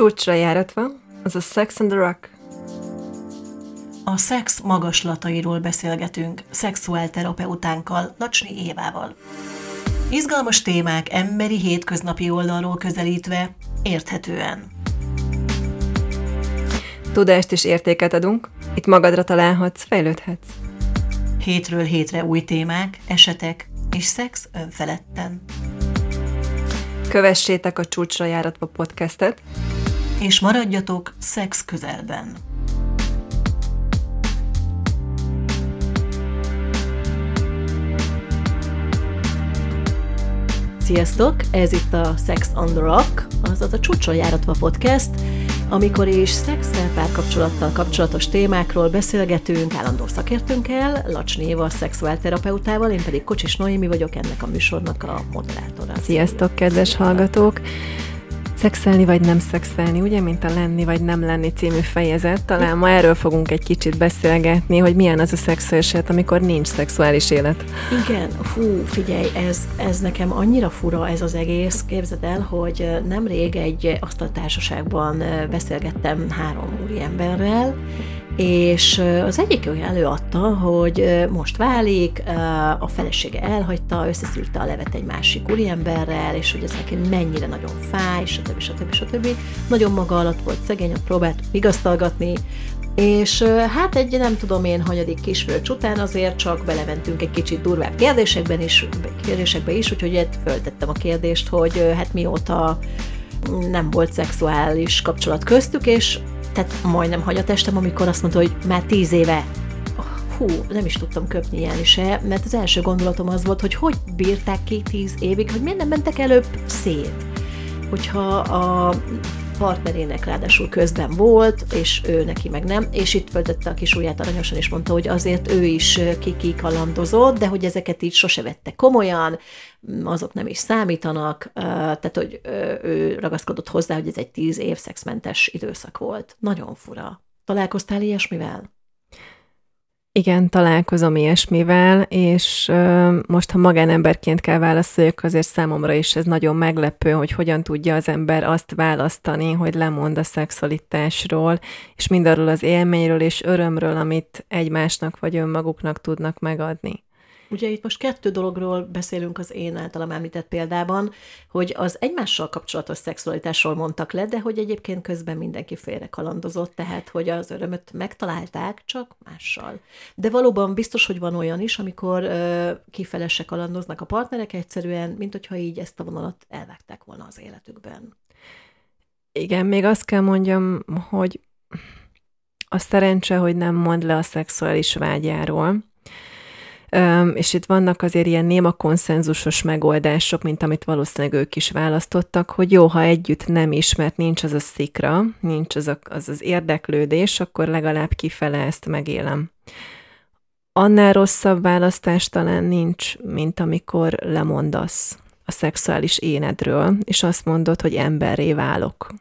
Csúcsra járatva, az a Sex and the Rock. A szex magaslatairól beszélgetünk szexuálterapeutánkkal, Lacsni Évával. Izgalmas témák emberi hétköznapi oldalról közelítve, érthetően. Tudást és értéket adunk, itt magadra találhatsz, fejlődhetsz. Hétről hétre új témák, esetek és szex önfeledten. Kövessétek a Csúcsra járatva podcastet, És maradjatok szex közelben. Sziasztok! Ez itt a Sex on the Rock, azaz a Csúcsra járatva podcast, amikor is szexel, párkapcsolattal kapcsolatos témákról beszélgetünk állandó szakértőnkkel, Lacsné Éva szexuálterapeutával, én pedig Kocsis Noémi vagyok, ennek a műsornak a moderátora. Sziasztok, kedves hallgatók! Szexelni vagy nem szexelni, ugye, mint a lenni vagy nem lenni című fejezet. Talán ma erről fogunk egy kicsit beszélgetni, hogy milyen az a szexuális élet, amikor nincs szexuális élet. Igen, fú, figyelj, ez, ez nekem annyira fura ez az egész. Képzeld el, hogy nemrég egy asztaltársaságban beszélgettem három úri emberrel, és az egyik előadta, hogy most válik, a felesége elhagyta, összeszűrte a levet egy másik úriemberrel, és hogy ez neki mennyire nagyon fáj, stb. stb. stb. Nagyon maga alatt volt szegény, próbált vigasztalgatni, és hát egy nem tudom én hanyadik kisvölcs után azért csak beleventünk egy kicsit durvább kérdésekben is, kérdésekbe is, úgyhogy föltettem a kérdést, hogy hát mióta nem volt szexuális kapcsolat köztük, és tehát majdnem hagy a testem, amikor azt mondta, hogy már tíz éve hú, nem is tudtam köpni ilyen se, mert az első gondolatom az volt, hogy hogy bírták ki tíz évig, hogy miért nem mentek előbb szét. Hogyha a partnerének ráadásul közben volt, és ő neki meg nem, és itt föltette a kis ujját aranyosan, és mondta, hogy azért ő is kikikalandozott, de hogy ezeket így sose vette komolyan, azok nem is számítanak, tehát hogy ő ragaszkodott hozzá, hogy ez egy tíz év szexmentes időszak volt. Nagyon fura. Találkoztál ilyesmivel? Igen, találkozom ilyesmivel, és uh, most, ha magánemberként kell válaszoljak, azért számomra is ez nagyon meglepő, hogy hogyan tudja az ember azt választani, hogy lemond a szexualitásról, és mindarról az élményről és örömről, amit egymásnak vagy önmaguknak tudnak megadni. Ugye itt most kettő dologról beszélünk az én általam említett példában, hogy az egymással kapcsolatos szexualitásról mondtak le, de hogy egyébként közben mindenki félre kalandozott, tehát hogy az örömöt megtalálták, csak mással. De valóban biztos, hogy van olyan is, amikor ö, kifele kalandoznak a partnerek egyszerűen, mint hogyha így ezt a vonalat elvágták volna az életükben. Igen, még azt kell mondjam, hogy a szerencse, hogy nem mond le a szexuális vágyáról, és itt vannak azért ilyen néma konszenzusos megoldások, mint amit valószínűleg ők is választottak, hogy jó, ha együtt nem is, mert nincs az a szikra, nincs az a, az, az érdeklődés, akkor legalább kifele ezt megélem. Annál rosszabb választás talán nincs, mint amikor lemondasz a szexuális énedről, és azt mondod, hogy emberré válok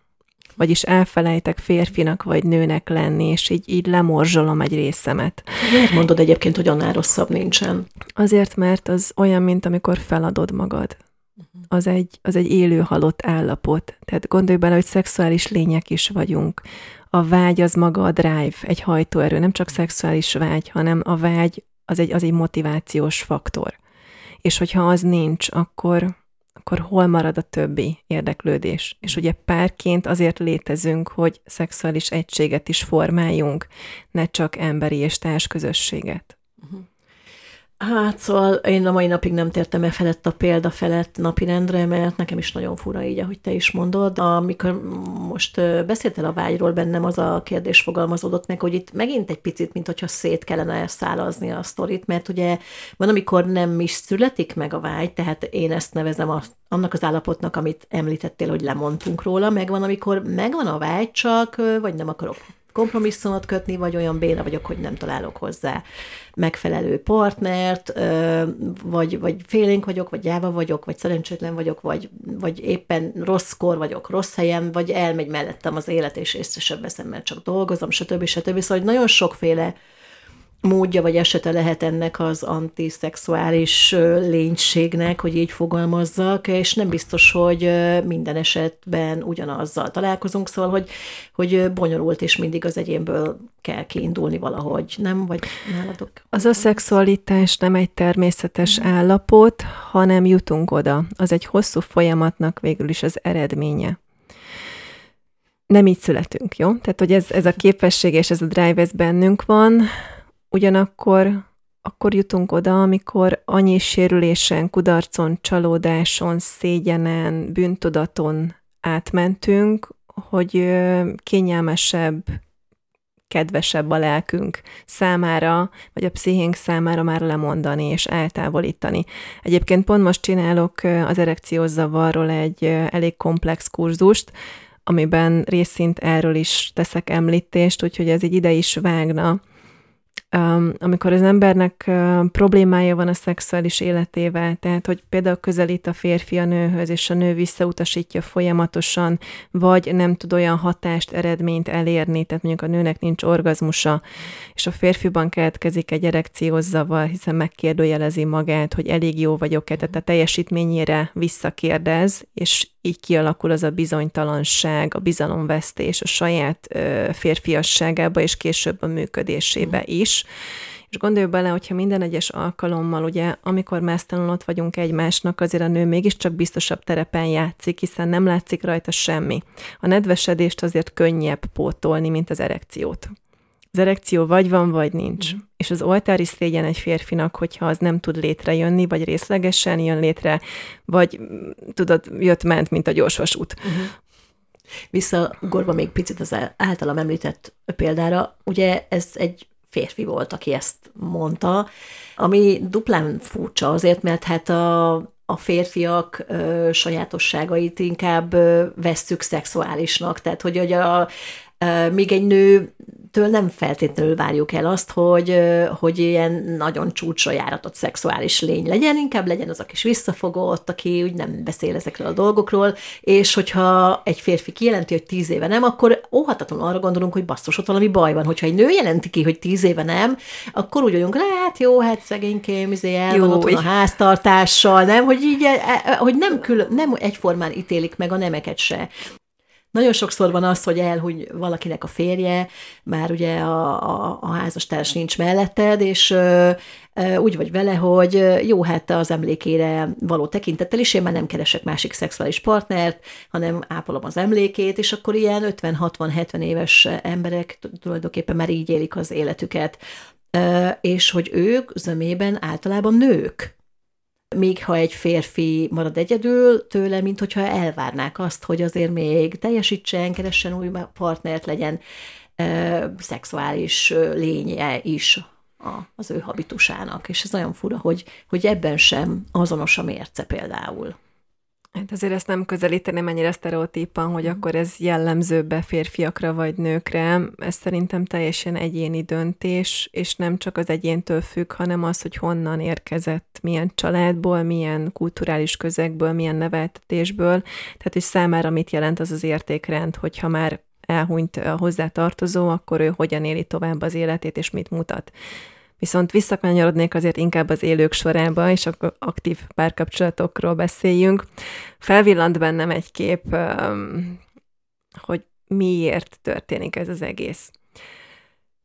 vagyis elfelejtek férfinak vagy nőnek lenni, és így, így lemorzsolom egy részemet. Miért mondod egyébként, hogy annál rosszabb nincsen? Azért, mert az olyan, mint amikor feladod magad. Mhm. Az egy, az egy élő halott állapot. Tehát gondolj bele, hogy szexuális lények is vagyunk. A vágy az maga a drive, egy hajtóerő, nem csak szexuális vágy, hanem a vágy az egy, az egy motivációs faktor. És hogyha az nincs, akkor, akkor hol marad a többi érdeklődés? És ugye párként azért létezünk, hogy szexuális egységet is formáljunk, ne csak emberi és társközösséget. Hát szóval én a mai napig nem tértem e felett a példa felett napirendre, mert nekem is nagyon fura így, ahogy te is mondod. Amikor most beszéltél a vágyról, bennem az a kérdés fogalmazódott meg, hogy itt megint egy picit, mint hogyha szét kellene szálazni a sztorit, mert ugye van, amikor nem is születik meg a vágy, tehát én ezt nevezem a, annak az állapotnak, amit említettél, hogy lemondtunk róla, meg van, amikor megvan a vágy, csak vagy nem akarok kompromisszumot kötni, vagy olyan béna vagyok, hogy nem találok hozzá megfelelő partnert, vagy, vagy félénk vagyok, vagy gyáva vagyok, vagy szerencsétlen vagyok, vagy, vagy éppen rosszkor vagyok, rossz helyen, vagy elmegy mellettem az élet, és észre sem veszem, mert csak dolgozom, stb. stb. Szóval nagyon sokféle módja vagy esete lehet ennek az antiszexuális lénységnek, hogy így fogalmazzak, és nem biztos, hogy minden esetben ugyanazzal találkozunk, szóval, hogy, hogy bonyolult, és mindig az egyénből kell kiindulni valahogy, nem? Vagy nálatok? Az a szexualitás nem egy természetes állapot, hanem jutunk oda. Az egy hosszú folyamatnak végül is az eredménye nem így születünk, jó? Tehát, hogy ez, ez a képesség és ez a drive, ez bennünk van, ugyanakkor akkor jutunk oda, amikor annyi sérülésen, kudarcon, csalódáson, szégyenen, bűntudaton átmentünk, hogy kényelmesebb, kedvesebb a lelkünk számára, vagy a pszichénk számára már lemondani és eltávolítani. Egyébként pont most csinálok az erekciós zavarról egy elég komplex kurzust, amiben részint erről is teszek említést, úgyhogy ez így ide is vágna amikor az embernek problémája van a szexuális életével, tehát hogy például közelít a férfi a nőhöz, és a nő visszautasítja folyamatosan, vagy nem tud olyan hatást, eredményt elérni, tehát mondjuk a nőnek nincs orgazmusa, és a férfiban keletkezik egy erekciózavar, hiszen megkérdőjelezi magát, hogy elég jó vagyok-e, tehát a teljesítményére visszakérdez, és így kialakul az a bizonytalanság, a bizalomvesztés a saját ö, férfiasságába, és később a működésébe is. És gondolj bele, hogyha minden egyes alkalommal, ugye, amikor mesztelenül ott vagyunk egymásnak, azért a nő mégiscsak biztosabb terepen játszik, hiszen nem látszik rajta semmi. A nedvesedést azért könnyebb pótolni, mint az erekciót. Az erekció vagy van, vagy nincs. Mm. És az oltári szégyen egy férfinak, hogyha az nem tud létrejönni, vagy részlegesen jön létre, vagy tudod, jött-ment, mint a gyorsvasút. Uh-huh. Visszagorva még picit az általam említett példára, ugye ez egy férfi volt, aki ezt mondta, ami duplán furcsa azért, mert hát a, a férfiak ö, sajátosságait inkább ö, vesszük szexuálisnak, tehát hogy, hogy a, míg egy nőtől nem feltétlenül várjuk el azt, hogy, hogy ilyen nagyon csúcsra járatott szexuális lény legyen, inkább legyen az a kis visszafogott, aki úgy nem beszél ezekről a dolgokról, és hogyha egy férfi kijelenti, hogy tíz éve nem, akkor óhatatlanul arra gondolunk, hogy basszus, ott valami baj van. Hogyha egy nő jelenti ki, hogy tíz éve nem, akkor úgy vagyunk, hát jó, hát szegénykém, izé el jó, van otthon a háztartással, nem, hogy így, e, e, hogy nem, külön, nem egyformán ítélik meg a nemeket se. Nagyon sokszor van az, hogy elhuny valakinek a férje, már ugye a, a, a házastárs nincs melletted, és ö, ö, úgy vagy vele, hogy jó, hát az emlékére való tekintettel is, én már nem keresek másik szexuális partnert, hanem ápolom az emlékét, és akkor ilyen 50-60-70 éves emberek tulajdonképpen már így élik az életüket. Ö, és hogy ők zömében általában nők, Míg ha egy férfi marad egyedül tőle, mint hogyha elvárnák azt, hogy azért még teljesítsen, keressen új partnert, legyen ö, szexuális lénye is a, az ő habitusának. És ez olyan fura, hogy, hogy ebben sem azonos a mérce például. Hát azért ezt nem közelíteném ennyire sztereotípan, hogy mhm. akkor ez jellemzőbb férfiakra vagy nőkre. Ez szerintem teljesen egyéni döntés, és nem csak az egyéntől függ, hanem az, hogy honnan érkezett, milyen családból, milyen kulturális közegből, milyen neveltetésből. Tehát, hogy számára mit jelent az az értékrend, hogyha már elhunyt a hozzátartozó, akkor ő hogyan éli tovább az életét, és mit mutat. Viszont visszakanyarodnék azért inkább az élők sorába, és akkor aktív párkapcsolatokról beszéljünk. Felvillant bennem egy kép, hogy miért történik ez az egész.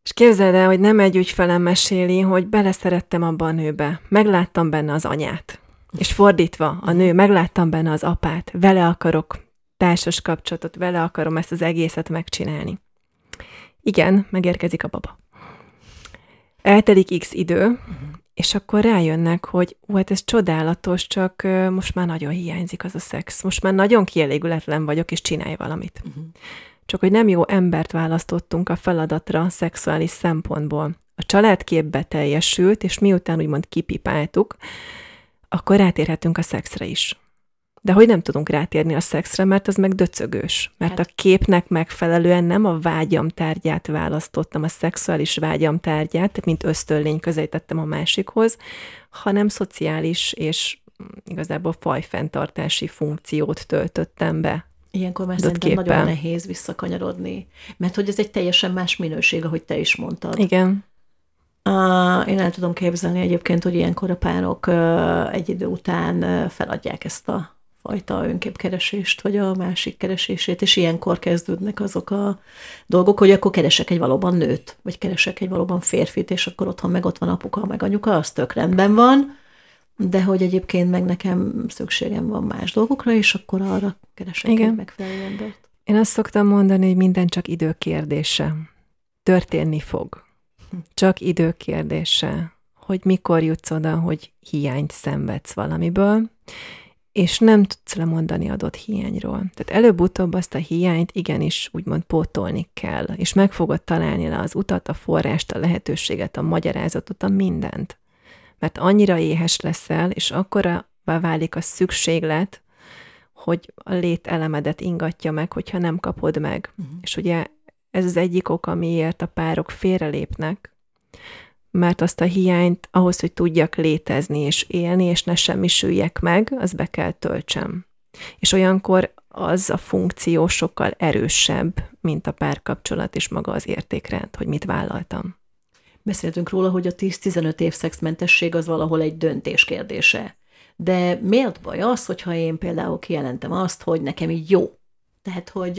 És képzeld el, hogy nem egy ügyfelem meséli, hogy beleszerettem abba a nőbe, megláttam benne az anyát. És fordítva, a nő, megláttam benne az apát, vele akarok társas kapcsolatot, vele akarom ezt az egészet megcsinálni. Igen, megérkezik a baba eltelik x idő, uh-huh. és akkor rájönnek, hogy ó, hát ez csodálatos, csak most már nagyon hiányzik az a szex. Most már nagyon kielégületlen vagyok, és csinálj valamit. Uh-huh. Csak hogy nem jó embert választottunk a feladatra szexuális szempontból. A családkép beteljesült, és miután úgymond kipipáltuk, akkor rátérhetünk a szexre is de hogy nem tudunk rátérni a szexre, mert az meg döcögős. Mert hát. a képnek megfelelően nem a vágyam tárgyát választottam, a szexuális vágyam tárgyát, mint ösztönlény közelítettem a másikhoz, hanem szociális és igazából fajfenntartási funkciót töltöttem be Ilyenkor már szerintem képen. nagyon nehéz visszakanyarodni, mert hogy ez egy teljesen más minőség, ahogy te is mondtad. Igen. Uh, én el tudom képzelni egyébként, hogy ilyenkor a párok uh, egy idő után uh, feladják ezt a fajta önképkeresést, vagy a másik keresését, és ilyenkor kezdődnek azok a dolgok, hogy akkor keresek egy valóban nőt, vagy keresek egy valóban férfit, és akkor otthon meg ott van apuka, meg anyuka, az tök rendben van, de hogy egyébként meg nekem szükségem van más dolgokra, és akkor arra keresek Igen. egy megfelelő embert. Én azt szoktam mondani, hogy minden csak időkérdése. Történni fog. Csak időkérdése, hogy mikor jutsz oda, hogy hiányt szenvedsz valamiből, és nem tudsz lemondani adott hiányról. Tehát előbb-utóbb azt a hiányt igenis úgymond pótolni kell, és meg fogod találni le az utat, a forrást, a lehetőséget, a magyarázatot, a mindent. Mert annyira éhes leszel, és akkora válik a szükséglet, hogy a lételemedet ingatja meg, hogyha nem kapod meg. Uh-huh. És ugye ez az egyik ok, amiért a párok félrelépnek, mert azt a hiányt ahhoz, hogy tudjak létezni és élni, és ne semmisüljek meg, az be kell töltsem. És olyankor az a funkció sokkal erősebb, mint a párkapcsolat és maga az értékrend, hogy mit vállaltam. Beszéltünk róla, hogy a 10-15 év szexmentesség az valahol egy döntés kérdése. De miért baj az, hogyha én például kijelentem azt, hogy nekem így jó tehát, hogy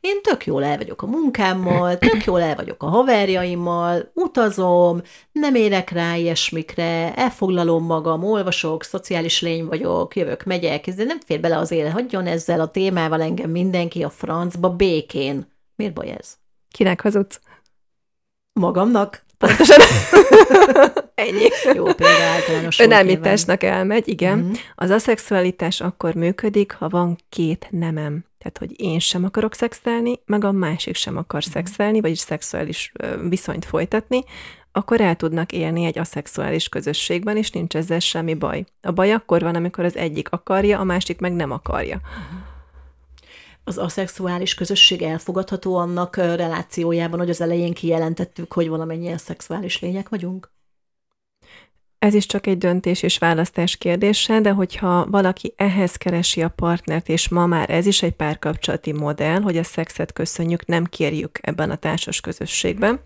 én tök jól el vagyok a munkámmal, tök jól el vagyok a haverjaimmal, utazom, nem érek rá ilyesmikre, elfoglalom magam, olvasok, szociális lény vagyok, jövök, megyek, de nem fér bele az élet, hagyjon ezzel a témával engem mindenki a francba békén. Miért baj ez? Kinek hazudsz? Magamnak. Pontosan. Ennyi. Jó példa általános. Önelmításnak elmegy, igen. Mm-hmm. Az aszexualitás akkor működik, ha van két nemem. Tehát, hogy én sem akarok szexelni, meg a másik sem akar mm-hmm. szexelni, vagyis szexuális viszonyt folytatni, akkor el tudnak élni egy aszexuális közösségben, és nincs ezzel semmi baj. A baj akkor van, amikor az egyik akarja, a másik meg nem akarja. Mm-hmm az aszexuális közösség elfogadható annak relációjában, hogy az elején kijelentettük, hogy valamennyien szexuális lények vagyunk? Ez is csak egy döntés és választás kérdése, de hogyha valaki ehhez keresi a partnert, és ma már ez is egy párkapcsolati modell, hogy a szexet köszönjük, nem kérjük ebben a társas közösségben,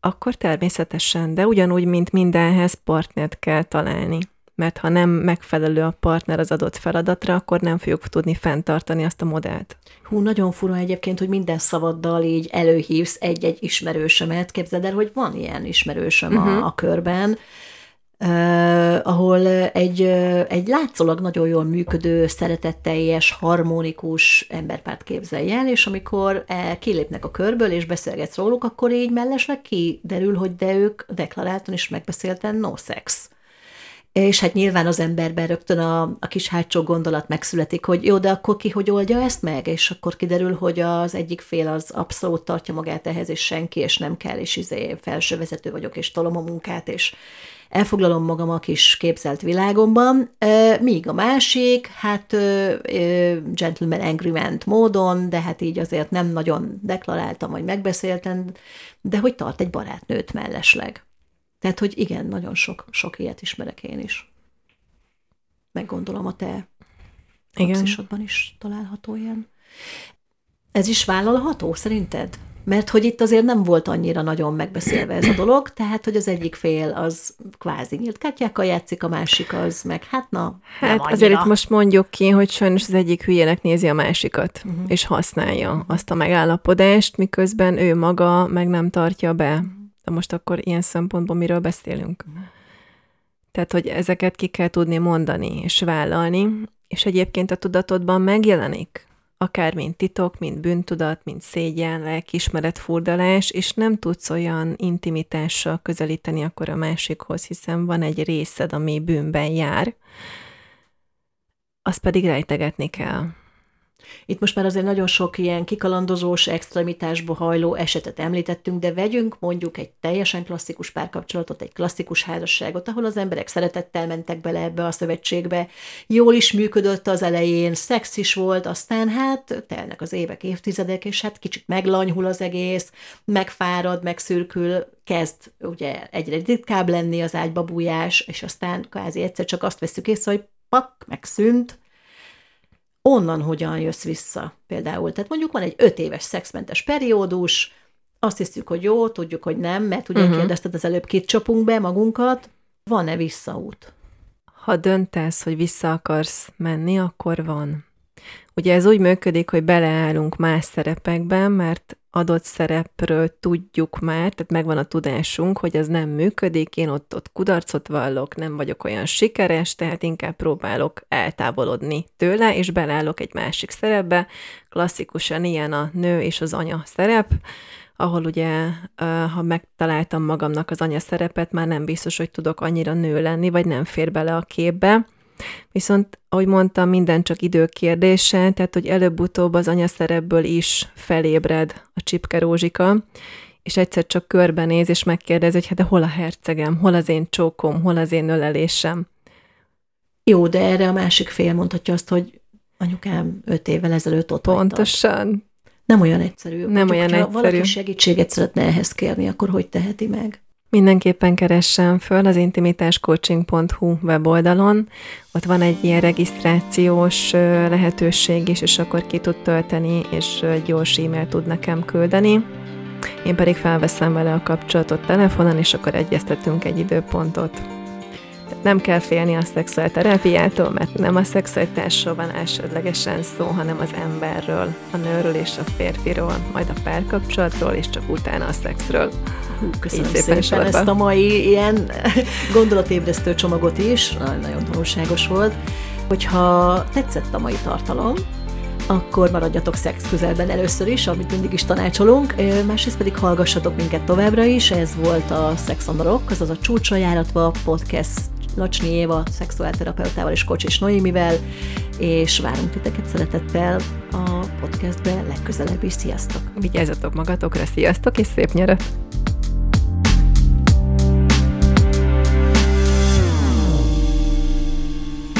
akkor természetesen, de ugyanúgy, mint mindenhez partnert kell találni mert ha nem megfelelő a partner az adott feladatra, akkor nem fogjuk tudni fenntartani azt a modellt. Hú, nagyon fura egyébként, hogy minden szavaddal így előhívsz egy-egy ismerősömet. Képzeld el, hogy van ilyen ismerősöm uh-huh. a, mhm. a körben, Uh, ahol egy, uh, egy látszólag nagyon jól működő, szeretetteljes, harmonikus emberpárt képzelj el, és amikor uh, kilépnek a körből, és beszélgetsz róluk, akkor így mellesleg kiderül, hogy de ők deklaráltan is megbeszélten no sex. És hát nyilván az emberben rögtön a, a kis hátsó gondolat megszületik, hogy jó, de akkor ki hogy oldja ezt meg? És akkor kiderül, hogy az egyik fél az abszolút tartja magát ehhez, és senki, és nem kell, és izé felsővezető vagyok, és tolom a munkát, és elfoglalom magam a kis képzelt világomban, míg a másik, hát gentleman angry módon, de hát így azért nem nagyon deklaráltam, vagy megbeszéltem, de hogy tart egy barátnőt mellesleg. Tehát, hogy igen, nagyon sok, sok ilyet ismerek én is. Meggondolom a te praxisodban is található ilyen. Ez is vállalható szerinted? Mert hogy itt azért nem volt annyira nagyon megbeszélve ez a dolog, tehát hogy az egyik fél az kvázi nyílt kártyákkal játszik, a másik az meg hát na, Hát azért itt most mondjuk ki, hogy sajnos az egyik hülyének nézi a másikat, uh-huh. és használja azt a megállapodást, miközben ő maga meg nem tartja be. De most akkor ilyen szempontból miről beszélünk? Tehát, hogy ezeket ki kell tudni mondani és vállalni, és egyébként a tudatodban megjelenik, akár mint titok, mint bűntudat, mint szégyen, lelkiismeret, furdalás, és nem tudsz olyan intimitással közelíteni akkor a másikhoz, hiszen van egy részed, ami bűnben jár, azt pedig rejtegetni kell. Itt most már azért nagyon sok ilyen kikalandozós, extremitásba hajló esetet említettünk, de vegyünk mondjuk egy teljesen klasszikus párkapcsolatot, egy klasszikus házasságot, ahol az emberek szeretettel mentek bele ebbe a szövetségbe, jól is működött az elején, szex is volt, aztán hát telnek az évek, évtizedek, és hát kicsit meglanyhul az egész, megfárad, megszürkül, kezd ugye egyre ritkább lenni az ágyba bújás, és aztán kvázi egyszer csak azt veszük észre, hogy pak, megszűnt, onnan hogyan jössz vissza például. Tehát mondjuk van egy öt éves szexmentes periódus, azt hiszük, hogy jó, tudjuk, hogy nem, mert ugye uh-huh. kérdezted az előbb, két csapunk be magunkat, van-e visszaút? Ha döntesz, hogy vissza akarsz menni, akkor van. Ugye ez úgy működik, hogy beleállunk más szerepekben, mert adott szerepről tudjuk már, tehát megvan a tudásunk, hogy ez nem működik, én ott, ott kudarcot vallok, nem vagyok olyan sikeres, tehát inkább próbálok eltávolodni tőle, és beleállok egy másik szerepbe. Klasszikusan ilyen a nő és az anya szerep, ahol ugye, ha megtaláltam magamnak az anya szerepet, már nem biztos, hogy tudok annyira nő lenni, vagy nem fér bele a képbe. Viszont, ahogy mondtam, minden csak idő kérdése, tehát, hogy előbb-utóbb az anyaszerepből is felébred a csipke rózsika, és egyszer csak körbenéz, és megkérdez, hogy hát de hol a hercegem, hol az én csókom, hol az én ölelésem. Jó, de erre a másik fél mondhatja azt, hogy anyukám öt évvel ezelőtt ott Pontosan. Hagytad. Nem olyan egyszerű. Nem olyan egyszerű. valaki segítséget szeretne ehhez kérni, akkor hogy teheti meg? Mindenképpen keressen föl az intimitáscoaching.hu weboldalon. Ott van egy ilyen regisztrációs lehetőség is, és akkor ki tud tölteni, és gyors e-mail tud nekem küldeni. Én pedig felveszem vele a kapcsolatot telefonon, és akkor egyeztetünk egy időpontot. Nem kell félni a szexuálterápiától, mert nem a szexualitásról van elsődlegesen szó, hanem az emberről, a nőről és a férfiról, majd a párkapcsolatról, és csak utána a szexről. Hú, köszönöm Így szépen, szépen ezt a mai ilyen gondolatébresztő csomagot is, nagyon tanulságos volt. Hogyha tetszett a mai tartalom, akkor maradjatok szex közelben először is, amit mindig is tanácsolunk, másrészt pedig hallgassatok minket továbbra is, ez volt a Sex on the Rock, azaz a csúcsajáratva podcast Lacsnyi Éva, szexuálterapeutával és Kocsis Noémivel, és várunk titeket szeretettel a podcastbe legközelebb is. Sziasztok! Vigyázzatok magatokra, sziasztok, és szép nyarat!